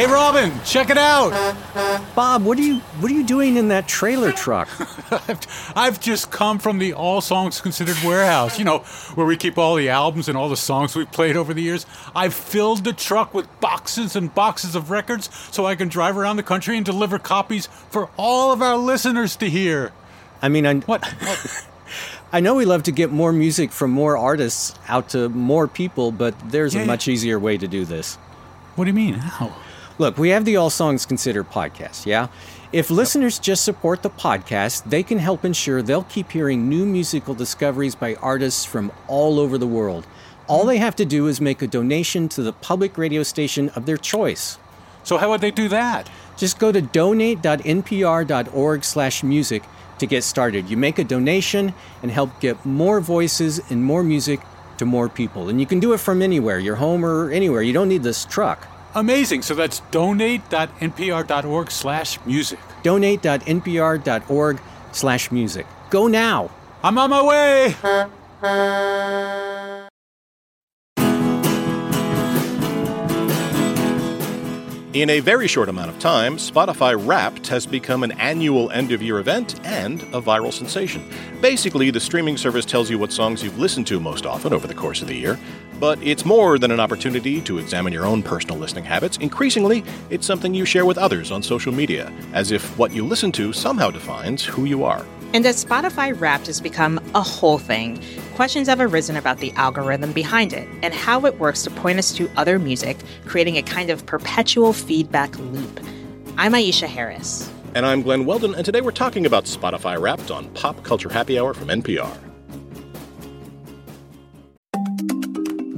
Hey Robin, check it out. Bob, what are you what are you doing in that trailer truck? I've just come from the All Songs Considered warehouse, you know, where we keep all the albums and all the songs we've played over the years. I've filled the truck with boxes and boxes of records so I can drive around the country and deliver copies for all of our listeners to hear. I mean, I, What? what? I know we love to get more music from more artists out to more people, but there's Yeah, a yeah. much easier way to do this. What do you mean? How? Look, we have the All Songs Considered podcast, yeah? If listeners just support the podcast, they can help ensure they'll keep hearing new musical discoveries by artists from all over the world. All they have to do is make a donation to the public radio station of their choice. So how would they do that? Just go to donate.npr.org slash music to get started. You make a donation and help get more voices and more music to more people. And you can do it from anywhere, your home or anywhere. You don't need this truck. Amazing. So that's donate.npr.org slash music. donate.npr.org slash music. Go now. I'm on my way. In a very short amount of time, Spotify Wrapped has become an annual end of year event and a viral sensation. Basically, the streaming service tells you what songs you've listened to most often over the course of the year, but it's more than an opportunity to examine your own personal listening habits. Increasingly, it's something you share with others on social media, as if what you listen to somehow defines who you are. And as Spotify Wrapped has become a whole thing, questions have arisen about the algorithm behind it and how it works to point us to other music, creating a kind of perpetual feedback loop. I'm Aisha Harris. And I'm Glenn Weldon, and today we're talking about Spotify Wrapped on Pop Culture Happy Hour from NPR.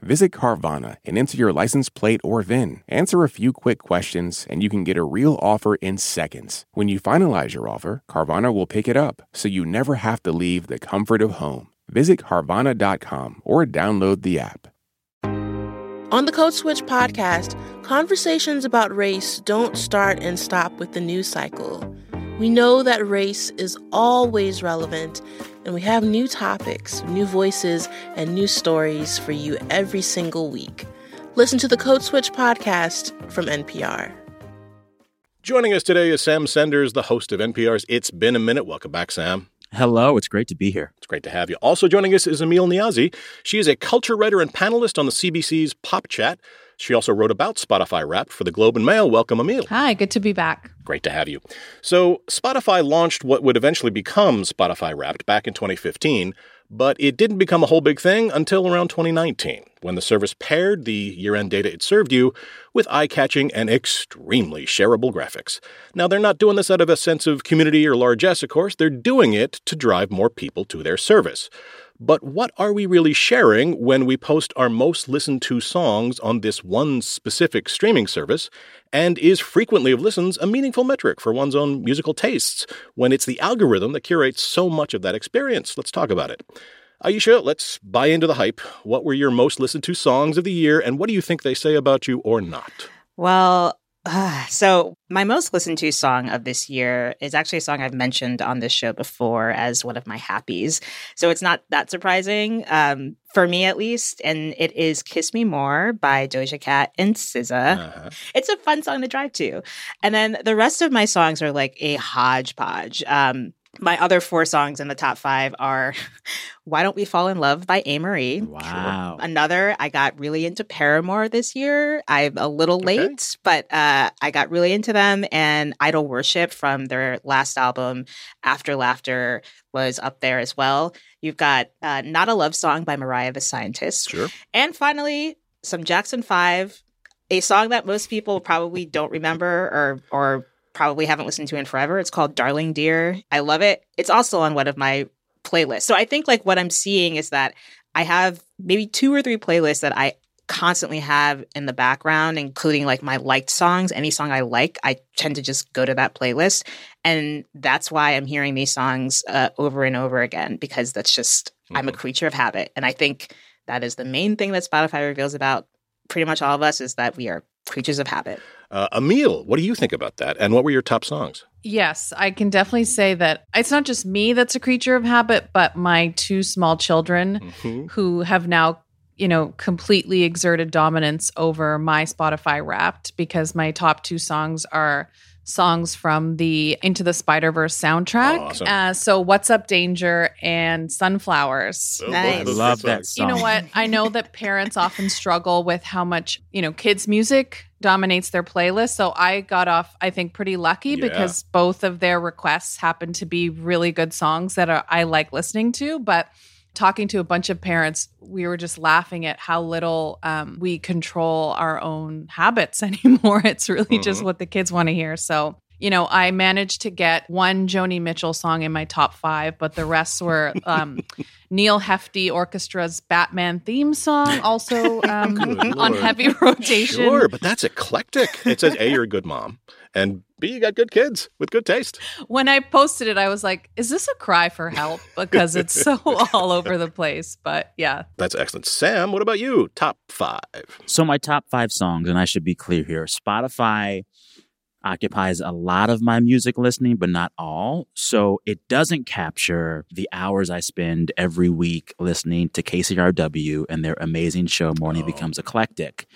Visit Carvana and enter your license plate or VIN. Answer a few quick questions, and you can get a real offer in seconds. When you finalize your offer, Carvana will pick it up, so you never have to leave the comfort of home. Visit Carvana.com or download the app. On the Code Switch podcast, conversations about race don't start and stop with the news cycle. We know that race is always relevant, and we have new topics, new voices, and new stories for you every single week. Listen to the Code Switch podcast from NPR. Joining us today is Sam Sanders, the host of NPR's It's Been a Minute. Welcome back, Sam. Hello, it's great to be here. It's great to have you. Also joining us is Amil Niazi. She is a culture writer and panelist on the CBC's Pop Chat. She also wrote about Spotify Wrapped for the Globe and Mail. Welcome, Amil. Hi, good to be back. Great to have you. So, Spotify launched what would eventually become Spotify Wrapped back in 2015, but it didn't become a whole big thing until around 2019, when the service paired the year end data it served you with eye catching and extremely shareable graphics. Now, they're not doing this out of a sense of community or largesse, of course, they're doing it to drive more people to their service. But what are we really sharing when we post our most listened to songs on this one specific streaming service? And is frequently of listens a meaningful metric for one's own musical tastes when it's the algorithm that curates so much of that experience? Let's talk about it. Aisha, let's buy into the hype. What were your most listened to songs of the year, and what do you think they say about you or not? Well, uh, so my most listened to song of this year is actually a song I've mentioned on this show before as one of my happies. So it's not that surprising um, for me, at least. And it is "Kiss Me More" by Doja Cat and SZA. Uh-huh. It's a fun song to drive to. And then the rest of my songs are like a hodgepodge. Um, my other four songs in the top five are Why Don't We Fall in Love by Amerie. Wow. Another, I got really into Paramore this year. I'm a little Okay. late, but uh, I got really into them. And Idol Worship from their last album, After Laughter, was up there as well. You've got uh, Not a Love Song by Mariah the Scientist. Sure. And finally, some Jackson 5, a song that most people probably don't remember or or probably haven't listened to in forever. It's called Darling Dear. I love it. It's also on one of my playlists. So I think like what I'm seeing is that I have maybe two or three playlists that I constantly have in the background, including like my liked songs. Any song I like, I tend to just go to that playlist. And that's why I'm hearing these songs uh, over and over again, because that's just, I'm a creature of habit. And I think that is the main thing that Spotify reveals about pretty much all of us is that we are creatures of habit. Uh, Amil, what do you think about that? And what were your top songs? Yes, I can definitely say that it's not just me that's a creature of habit, but my two small children Mhm. who have now, you know, completely exerted dominance over my Spotify wrapped because my top two songs are songs from the Into the Spider Verse soundtrack. Awesome. Uh, so, What's Up Danger and Sunflowers. Oh, Nice. both Love that song. You know what? I know that parents often struggle with how much, you know, kids' music dominates their playlist. So I got off, I think, pretty lucky Yeah. because both of their requests happen to be really good songs that are, I like listening to. But talking to a bunch of parents, we were just laughing at how little um, we control our own habits anymore. It's really just Mhm. what the kids want to hear. So you know, I managed to get one Joni Mitchell song in my top five, but the rest were um, Neal Hefti Orchestra's Batman theme song, also um, on heavy rotation. Sure, but that's eclectic. It says A, you're a good mom, and B, you got good kids with good taste. When I posted it, I was like, is this a cry for help? Because it's so all over the place. But yeah, That's excellent. Sam, what about you? Top five. So my top five songs, and I should be clear here. Spotify occupies a lot of my music listening, but not all. So it doesn't capture the hours I spend every week listening to KCRW and their amazing show Morning Oh. Becomes Eclectic.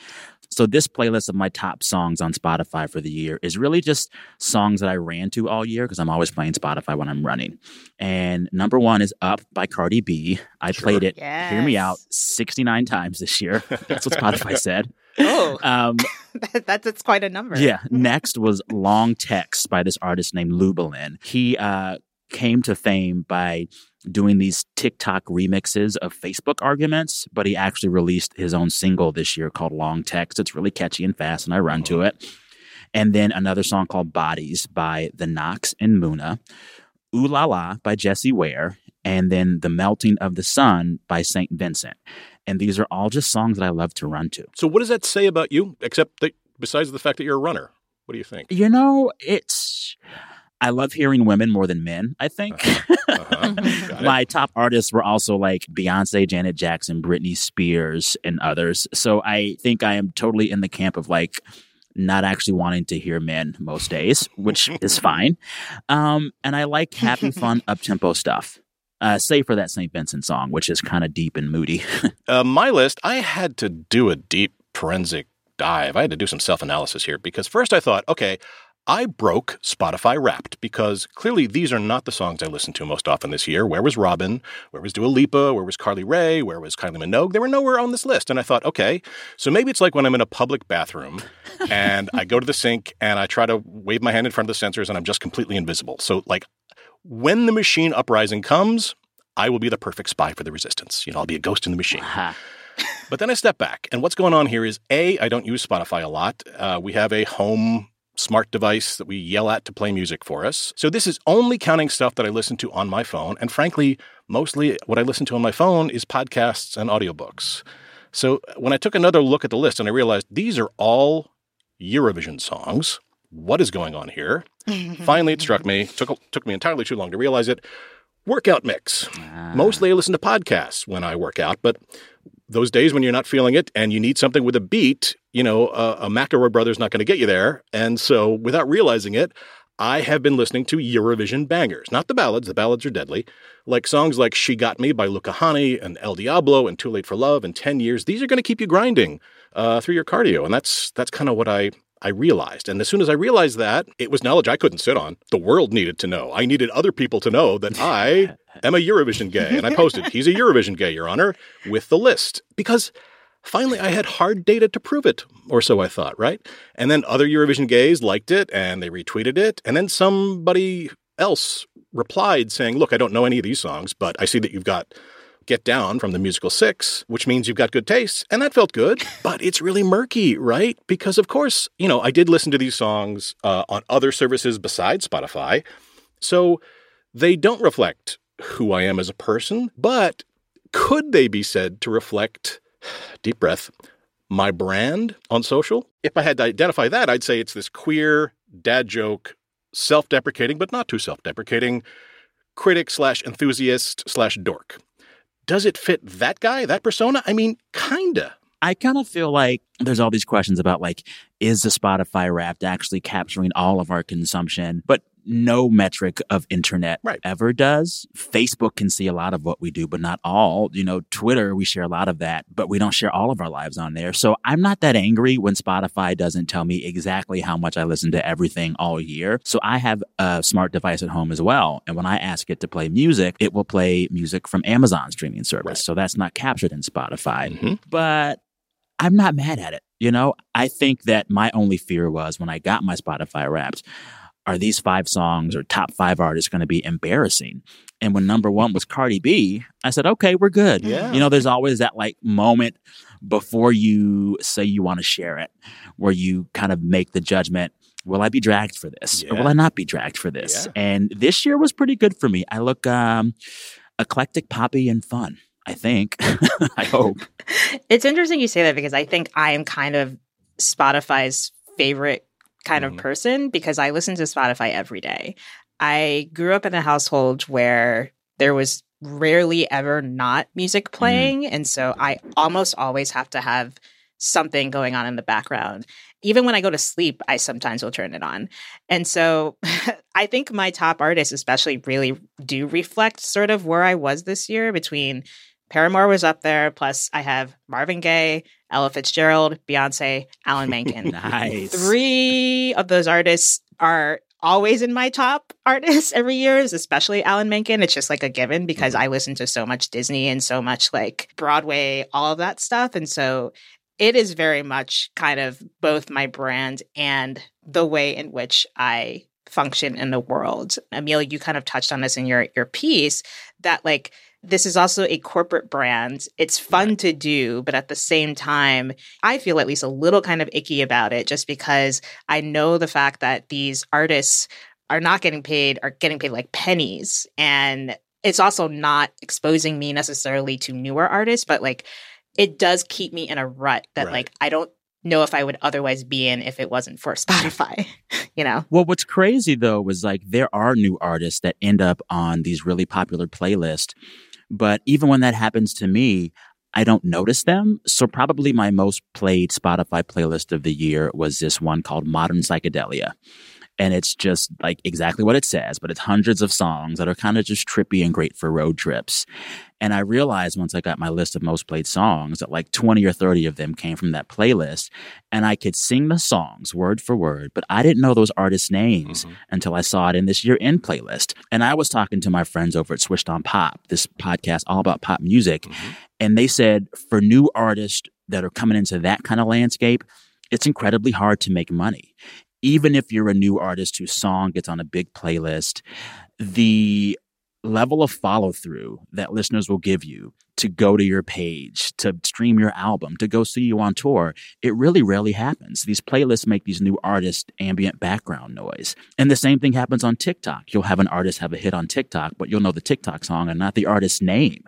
So this playlist of my top songs on Spotify for the year is really just songs that I ran to all year because I'm always playing Spotify when I'm running. And number one is Up by Cardi B. I Sure. played it, hear me out, 69 times this year. That's what Spotify said. Oh, Um, that, that's quite a number. yeah. Next was Long Text by this artist named Lubalin. He uh, came to fame by doing these TikTok remixes of Facebook arguments, but he actually released his own single this year called Long Text. It's really catchy and fast, and I run to uh-huh. it. And then another song called Bodies by The Knocks and Muna. Ooh La La by Jessie Ware. And then The Melting of the Sun by St. Vincent. And these are all just songs that I love to run to. So, what does that say about you, except that besides the fact that you're a runner? What do you think? You know, it's. I love hearing women more than men, I think. Uh-huh. It. My top artists were also like Beyonce, Janet Jackson, Britney Spears, and others. So I think I am totally in the camp of like not actually wanting to hear men most days, which is fine. Um, and I like happy, fun, up tempo stuff. Uh, save for that St. Vincent song, which is kind of deep and moody. Uh, my list, I had to do a deep forensic dive. I had to do some self analysis here because first I thought, okay, I broke Spotify Wrapped because clearly these are not the songs I listen to most often this year. Where was Robin? Where was Dua Lipa? Where was Carly Rae? Where was Kylie Minogue? They were nowhere on this list. And I thought, okay, so maybe it's like when I'm in a public bathroom and I go to the sink and I try to wave my hand in front of the sensors and I'm just completely invisible. So, like, when the machine uprising comes, I will be the perfect spy for the resistance. You know, I'll be a ghost in the machine. Ha. But then I step back, and what's going on here is A, I don't use Spotify a lot. Uh, we have a home smart device that we yell at to play music for us. So this is only counting stuff that I listen to on my phone. And frankly, mostly what I listen to on my phone is podcasts and audiobooks. So when I took another look at the list and I realized these are all Eurovision songs, what is going on here? Finally, it struck me. Took took me entirely too long to realize it. Workout mix. Ah. Mostly I listen to podcasts when I work out, but those days when you're not feeling it and you need something with a beat, you know, uh, a McElroy brother's not going to get you there. And so, without realizing it, I have been listening to Eurovision bangers, not the ballads. The ballads are deadly, like songs like "She Got Me" by Luca Hänni and El Diablo and "Too Late for Love" and "Ten Years." These are going to keep you grinding uh, through your cardio, and that's that's kind of what I I realized. And as soon as I realized that, it was knowledge I couldn't sit on. The world needed to know. I needed other people to know that I am a Eurovision gay. And I posted, he's a Eurovision gay, Your Honor, with the list. Because finally I had hard data to prove it, or so I thought, right? And then other Eurovision gays liked it and they retweeted it. And then somebody else replied saying, Look, I don't know any of these songs, but I see that you've got Get Down from the musical Six, which means you've got good taste. And that felt good, but it's really murky, right? Because, of course, you know, I did listen to these songs uh, on other services besides Spotify. So they don't reflect who I am as a person, but could they be said to reflect, deep breath, my brand on social? If I had to identify that, I'd say it's this queer dad joke, self deprecating, but not too self deprecating critic slash enthusiast slash dork. Does it fit that guy, that persona? I mean, kinda. I kind of feel like there's all these questions about like, is the Spotify Wrapped actually capturing all of our consumption? But no metric of internet right. ever does. Facebook can see a lot of what we do, but not all. You know, Twitter, we share a lot of that, but we don't share all of our lives on there. So I'm not that angry when Spotify doesn't tell me exactly how much I listen to everything all year. So I have a smart device at home as well. And when I ask it to play music, it will play music from Amazon streaming service. Right. So that's not captured in Spotify. Mm-hmm. But I'm not mad at it. You know, I think that my only fear was when I got my Spotify wrapped, are these five songs or top five artists going to be embarrassing? And when number one was Cardi B, I said, okay, we're good. Yeah. You know, there's always that like moment before you say you want to share it where you kind of make the judgment. Will I be dragged for this yeah. or will I not be dragged for this? Yeah. And this year was pretty good for me. I look um, eclectic, poppy, and fun. I think. I hope. It's interesting you say that because I think I am kind of Spotify's favorite kind Mm-hmm. of person because I listen to Spotify every day. I grew up in a household where there was rarely ever not music Mm-hmm. playing. And so I almost always have to have something going on in the background. Even when I go to sleep, I sometimes will turn it on. And so I think my top artists, especially, really do reflect sort of where I was this year between Paramore was up there, plus I have Marvin Gaye, Ella Fitzgerald, Beyonce, Alan Menken. nice. Three of those artists are always in my top artists every year, especially Alan Menken. It's just like a given because mm-hmm. I listen to so much Disney and so much like Broadway, all of that stuff. And so it is very much kind of both my brand and the way in which I function in the world. Amil, you kind of touched on this in your your piece that like this is also a corporate brand. It's fun to do, but at the same time, I feel at least a little kind of icky about it just because I know the fact that these artists are not getting paid, are getting paid like pennies. And it's also not exposing me necessarily to newer artists, but like it does keep me in a rut that Right. like I don't know if I would otherwise be in if it wasn't for Spotify, you know? Well, what's crazy though was like there are new artists that end up on these really popular playlists. But even when that happens to me, I don't notice them. So probably my most played Spotify playlist of the year was this one called Modern Psychedelia. And it's just like exactly what it says, but it's hundreds of songs that are kind of just trippy and great for road trips. And I realized once I got my list of most played songs that like 20 or 30 of them came from that playlist. And I could sing the songs word for word, but I didn't know those artists' names mm-hmm. until I saw it in this year in playlist. And I was talking to my friends over at Switched on Pop, this podcast all about pop music. Mm-hmm. And they said for new artists that are coming into that kind of landscape, it's incredibly hard to make money. Even if you're a new artist whose song gets on a big playlist, the level of follow through that listeners will give you to go to your page, to stream your album, to go see you on tour, it really rarely happens. These playlists make these new artists ambient background noise. And the same thing happens on TikTok. You'll have an artist have a hit on TikTok, but you'll know the TikTok song and not the artist's name.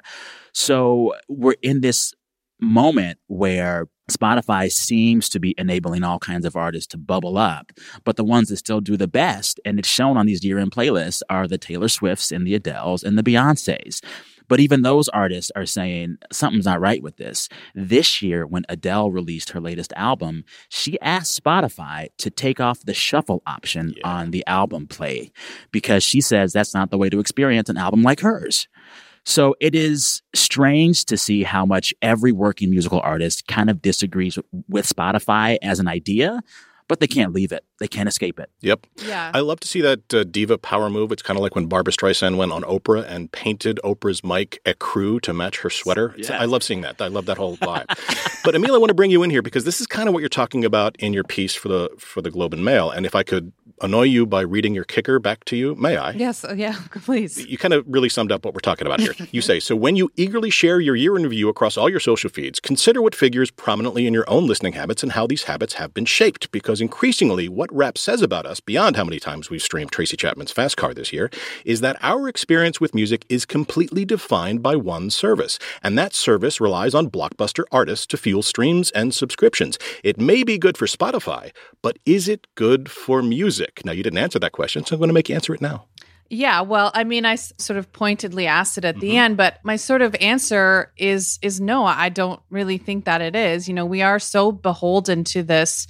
So we're in this moment where Spotify seems to be enabling all kinds of artists to bubble up, but the ones that still do the best, and it's shown on these year end playlists, are the Taylor Swifts and the Adeles and the Beyoncés. But even those artists are saying something's not right with this. This year, when Adele released her latest album, she asked Spotify to take off the shuffle option on the album play because she says that's not the way to experience an album like hers. So it is strange to see how much every working musical artist kind of disagrees with Spotify as an idea. but they can't leave it. They can't escape it. Yep. Yeah. I love to see that uh, diva power move. It's kind of like when Barbra Streisand went on Oprah and painted Oprah's mic ecru to match her sweater. It's- Yes. I love seeing that. I love that whole vibe. but Amil, I want to bring you in here because this is kind of what you're talking about in your piece for the for the Globe and Mail. And if I could annoy you by reading your kicker back to you, may I? yes. uh, Yeah. Please. You kind of really summed up what we're talking about here. You say, so when you eagerly share your year in review across all your social feeds, consider what figures prominently in your own listening habits and how these habits have been shaped. Because increasingly, what rap says about us, beyond how many times we've streamed Tracy Chapman's Fast Car this year, is that our experience with music is completely defined by one service. And that service relies on blockbuster artists to fuel streams and subscriptions. It may be good for Spotify, but is it good for music? Now, you didn't answer that question, so I'm going to make you answer it now. Yeah, well, I mean, I s- sort of pointedly asked it at Mm-hmm. the end, but my sort of answer is is no. I don't really think that it is. You know, we are so beholden to this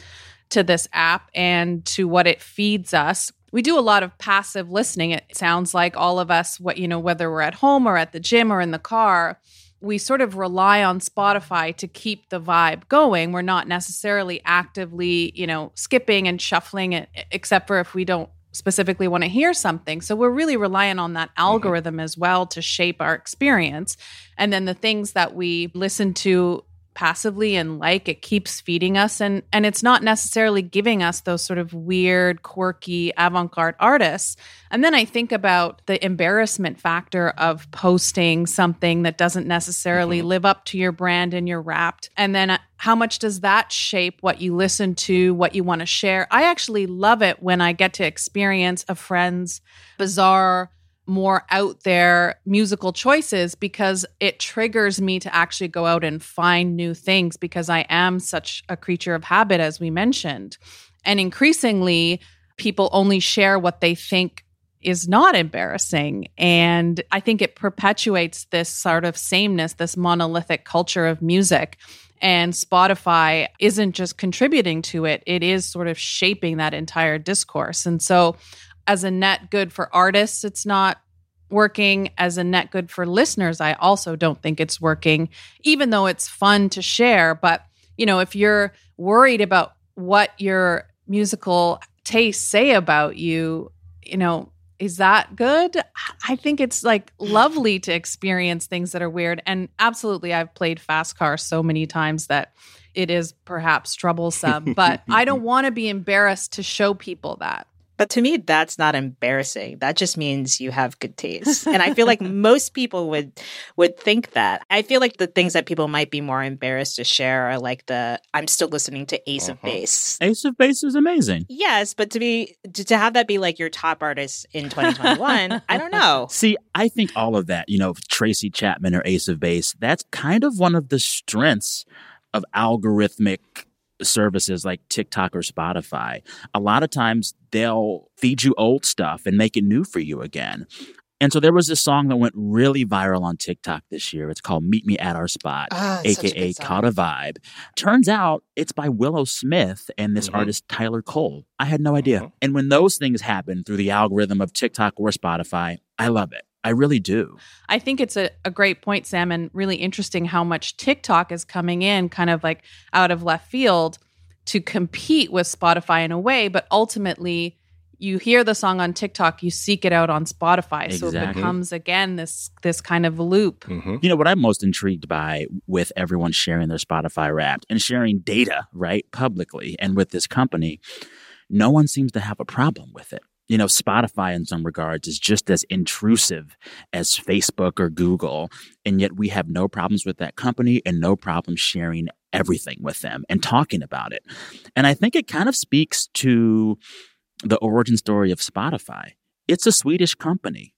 to this app and to what it feeds us. We do a lot of passive listening. It sounds like all of us, what you know, whether we're at home or at the gym or in the car, we sort of rely on Spotify to keep the vibe going. We're not necessarily actively, you know, skipping and shuffling it, except for if we don't specifically want to hear something. So we're really relying on that mm-hmm. algorithm as well to shape our experience. And then the things that we listen to passively and like it keeps feeding us and and it's not necessarily giving us those sort of weird quirky avant-garde artists. And then i think about the embarrassment factor of posting something that doesn't necessarily live up to your brand and you're wrapped. And then uh, how much does that shape what you listen to what you want to share? I actually love it when i get to experience a friend's bizarre more out there musical choices because it triggers me to actually go out and find new things because I am such a creature of habit, as we mentioned. And increasingly, people only share what they think is not embarrassing. And I think it perpetuates this sort of sameness, this monolithic culture of music. And Spotify isn't just contributing to it, it is sort of shaping that entire discourse. And so, as a net good for artists, it's not working. As a net good for listeners, I also don't think it's working, even though it's fun to share. But, you know, if you're worried about what your musical tastes say about you, you know, is that good? I think it's like lovely to experience things that are weird. And absolutely, I've played Fast Car so many times that it is perhaps troublesome, but I don't want to be embarrassed to show people that. But to me, that's not embarrassing. That just means you have good taste. And I feel like most people would would think that. I feel like the things that people might be more embarrassed to share are like the I'm still listening to Ace of uh-huh. Base. Ace of Base is amazing. Yes, but to be to, to have that be like your top artist in 2021, I don't know. See, I think all of that, you know, Tracy Chapman or Ace of Base, that's kind of one of the strengths of algorithmic services like TikTok or Spotify. A lot of times they'll feed you old stuff and make it new for you again. And so there was this song that went really viral on TikTok this year. It's called Meet Me at Our Spot, Ah, it's such a aka good. Caught a Vibe. Turns out it's by Willow Smith and this Mhm. artist Tyler Cole. I had no idea. Mhm. And when those things happen through the algorithm of TikTok or Spotify, I love it. I really do. I think it's a, a great point, Sam, and really interesting how much TikTok is coming in kind of like out of left field to compete with Spotify in a way, but ultimately you hear the song on TikTok, you seek it out on Spotify. So it becomes again this this kind of loop. Mm-hmm. You know what I'm most intrigued by with everyone sharing their Spotify Wrapped and sharing data, right, publicly and with this company, no one seems to have a problem with it. You know, Spotify in some regards is just as intrusive as Facebook or Google, and yet we have no problems with that company and no problem sharing everything with them and talking about it. And I think it kind of speaks to the origin story of Spotify. It's a Swedish company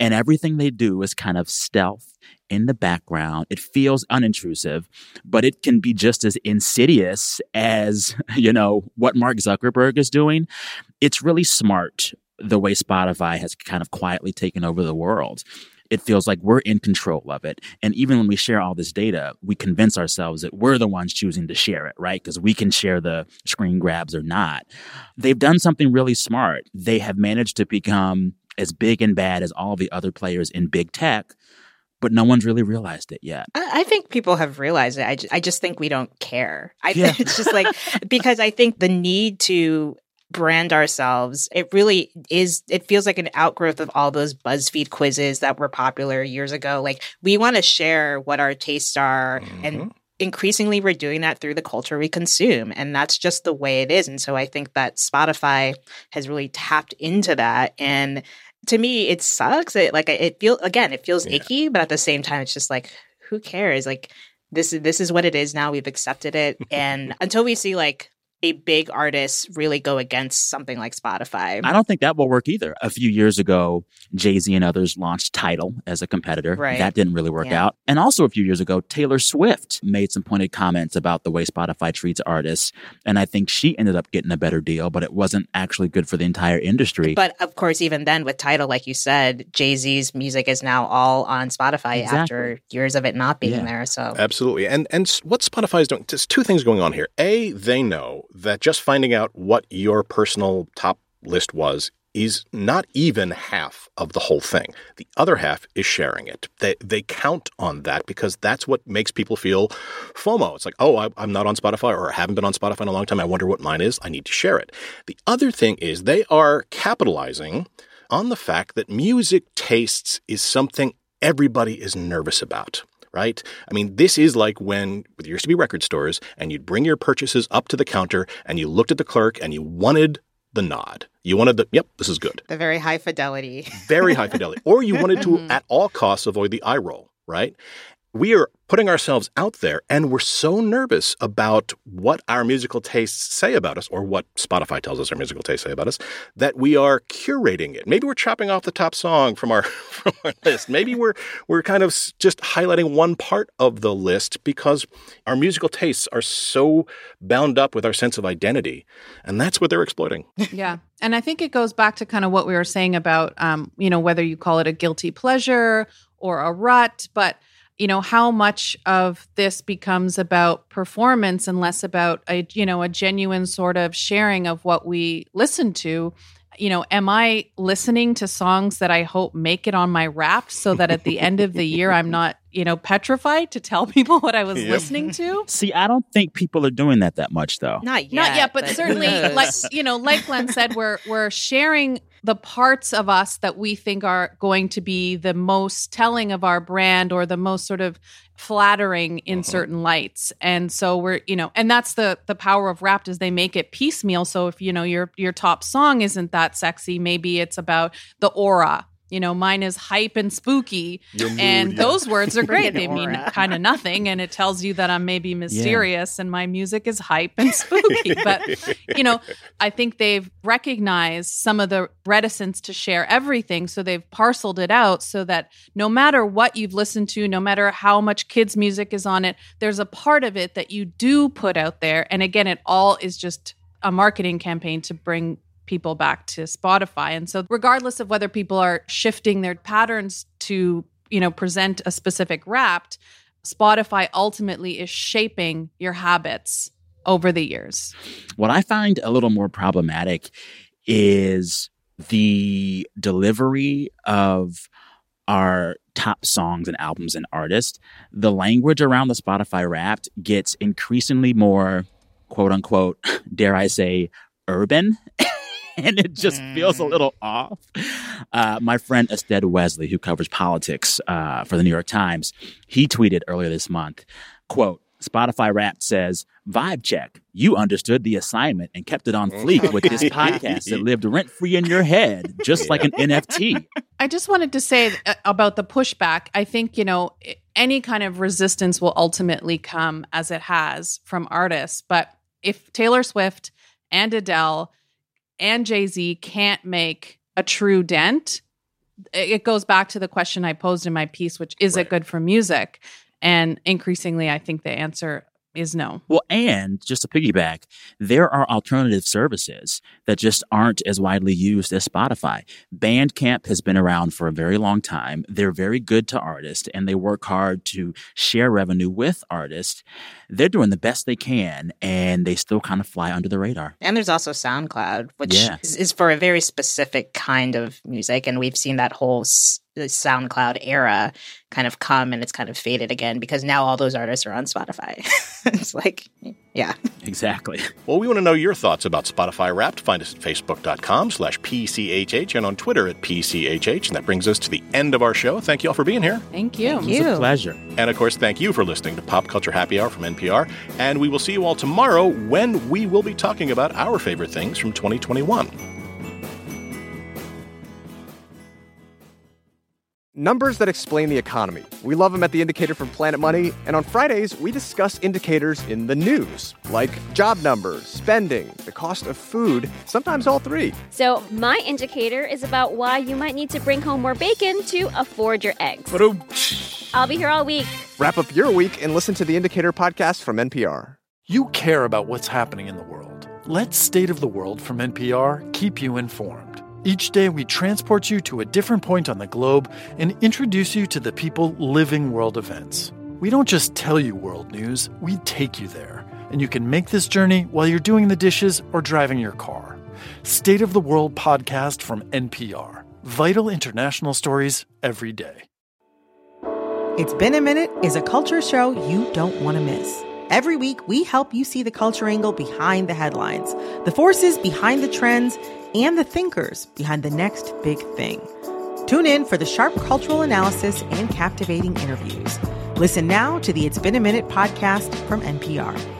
and everything they do is kind of stealth in the background. It feels unintrusive, but it can be just as insidious as, you know, what Mark Zuckerberg is doing. It's really smart the way Spotify has kind of quietly taken over the world. It feels like we're in control of it. And even when we share all this data, we convince ourselves that we're the ones choosing to share it, right? Because we can share the screen grabs or not. They've done something really smart. They have managed to become as big and bad as all the other players in big tech, but no one's really realized it yet. I I think people have realized it. I just, I just think we don't care. I Yeah. it's just like because I think the need to brand ourselves it really is it feels like an outgrowth of all those buzzfeed quizzes that were popular years ago like we want to share what our tastes are and mm-hmm. increasingly we're doing that through the culture we consume and that's just the way it is and so i think that spotify has really tapped into that and to me it sucks. It like it feels again it feels Yeah. icky but at the same time it's just like who cares? Like this is this is what it is now. We've accepted it. And until we see like a big artist really go against something like spotify I don't think that will work either. A few years ago, Jay Z and others launched Tidal as a competitor. Right. That didn't really work Yeah. out. And also a few years ago, Taylor Swift made some pointed comments about the way Spotify treats artists. And I think she ended up getting a better deal, but it wasn't actually good for the entire industry. but of course even then with Tidal like you said jay-z's music is now all on spotify Exactly. after years of it not being Yeah. there so Absolutely. And and what Spotify is doing, there's two things going on here. A, they know that just finding out what your personal top list was is not even half of the whole thing. The other half is sharing it. They they count on that because that's what makes people feel FOMO. It's like, oh, I, I'm not on Spotify or I haven't been on Spotify in a long time. I wonder what mine is. I need to share it. The other thing is they are capitalizing on the fact that music tastes is something everybody is nervous about right? I mean, this is like when there used to be record stores and you'd bring your purchases up to the counter and you looked at the clerk and you wanted the nod. You wanted the, yep, this is good. the very high fidelity Very high fidelity. Or you wanted to, mm-hmm. at all costs, avoid the eye roll, right? We are putting ourselves out there and we're so nervous about what our musical tastes say about us or what Spotify tells us our musical tastes say about us that we are curating it. Maybe we're chopping off the top song from our from our list. Maybe we're we're kind of just highlighting one part of the list because our musical tastes are so bound up with our sense of identity and that's what they're exploiting. Yeah. And I think it goes back to kind of what we were saying about, um, you know, whether you call it a guilty pleasure or a rut, but, you know, how much of this becomes about performance and less about a, you know, a genuine sort of sharing of what we listen to. You know, am I listening to songs that I hope make it on my rap so that at the end of the year I'm not, you know, petrified to tell people what I was Yep. listening to? See, I don't think people are doing that that much, though. not yet Not yet, but, who certainly, like you know, like Glenn said, we're we're sharing the parts of us that we think are going to be the most telling of our brand or the most sort of flattering in mm-hmm. certain lights. And so we're, you know, and that's the the power of Wrapped is they make it piecemeal. So if you know your your top song isn't that sexy, maybe it's about the aura. You know, mine is hype and spooky, mood, and yeah. those words are great. They mean kind of nothing, and it tells you that I'm maybe mysterious, and my music is hype and spooky. but you know, I think they've recognized some of the reticence to share everything. So they've parceled it out so that no matter what you've listened to, no matter how much kids' music is on it, there's a part of it that you do put out there. And again, it all is just a marketing campaign to bring people back to Spotify. And so regardless of whether people are shifting their patterns to, you know, present a specific wrapped, Spotify ultimately is shaping your habits over the years. What I find a little more problematic is the delivery of our top songs and albums and artists. The language around the Spotify Wrapped gets increasingly more, quote unquote, dare I say, urban. and it just feels a little off. Uh, my friend Astead Wesley, who covers politics uh, for the New York Times, he tweeted earlier this month, quote, Spotify Wrapped says, Vibe check. You understood the assignment and kept it on fleek with this podcast that lived rent free in your head, just like an NFT. I just wanted to say uh, about the pushback. I think, you know, any kind of resistance will ultimately come as it has from artists. But if Taylor Swift and Adele and Jay Z can't make a true dent, it goes back to the question I posed in my piece, which is Right. it good for music? And increasingly, I think the answer is no. Well, and just to piggyback, there are alternative services that just aren't as widely used as Spotify. Bandcamp has been around for a very long time. They're very good to artists and they work hard to share revenue with artists. They're doing the best they can and they still kind of fly under the radar. And there's also SoundCloud, which Yeah. is, is for a very specific kind of music, and we've seen that whole s- the SoundCloud era kind of come and it's kind of faded again because now all those artists are on Spotify. it's like, yeah. Exactly. Well, we want to know your thoughts about Spotify Wrapped. Find us at facebook.com slash PCHH and on Twitter at PCHH. And that brings us to the end of our show. Thank you all for being here. Thank you. Thank you. It's a pleasure. And of course, thank you for listening to Pop Culture Happy Hour from NPR. And we will see you all tomorrow when we will be talking about our favorite things from 2021. Numbers that explain the economy. We love them at The Indicator from Planet Money. And on Fridays, we discuss indicators in the news, like job numbers, spending, the cost of food, sometimes all three. So, my indicator is about why you might need to bring home more bacon to afford your eggs. I'll be here all week. Wrap up your week and listen to The Indicator podcast from NPR. You care about what's happening in the world. Let State of the World from NPR keep you informed. Each day, we transport you to a different point on the globe and introduce you to the people living world events. We don't just tell you world news, we take you there. And you can make this journey while you're doing the dishes or driving your car. State of the World podcast from NPR. Vital international stories every day. It's Been a Minute is a culture show you don't want to miss. Every week, we help you see the culture angle behind the headlines, the forces behind the trends, and the thinkers behind the next big thing. Tune in for the sharp cultural analysis and captivating interviews. Listen now to the It's Been a Minute podcast from NPR.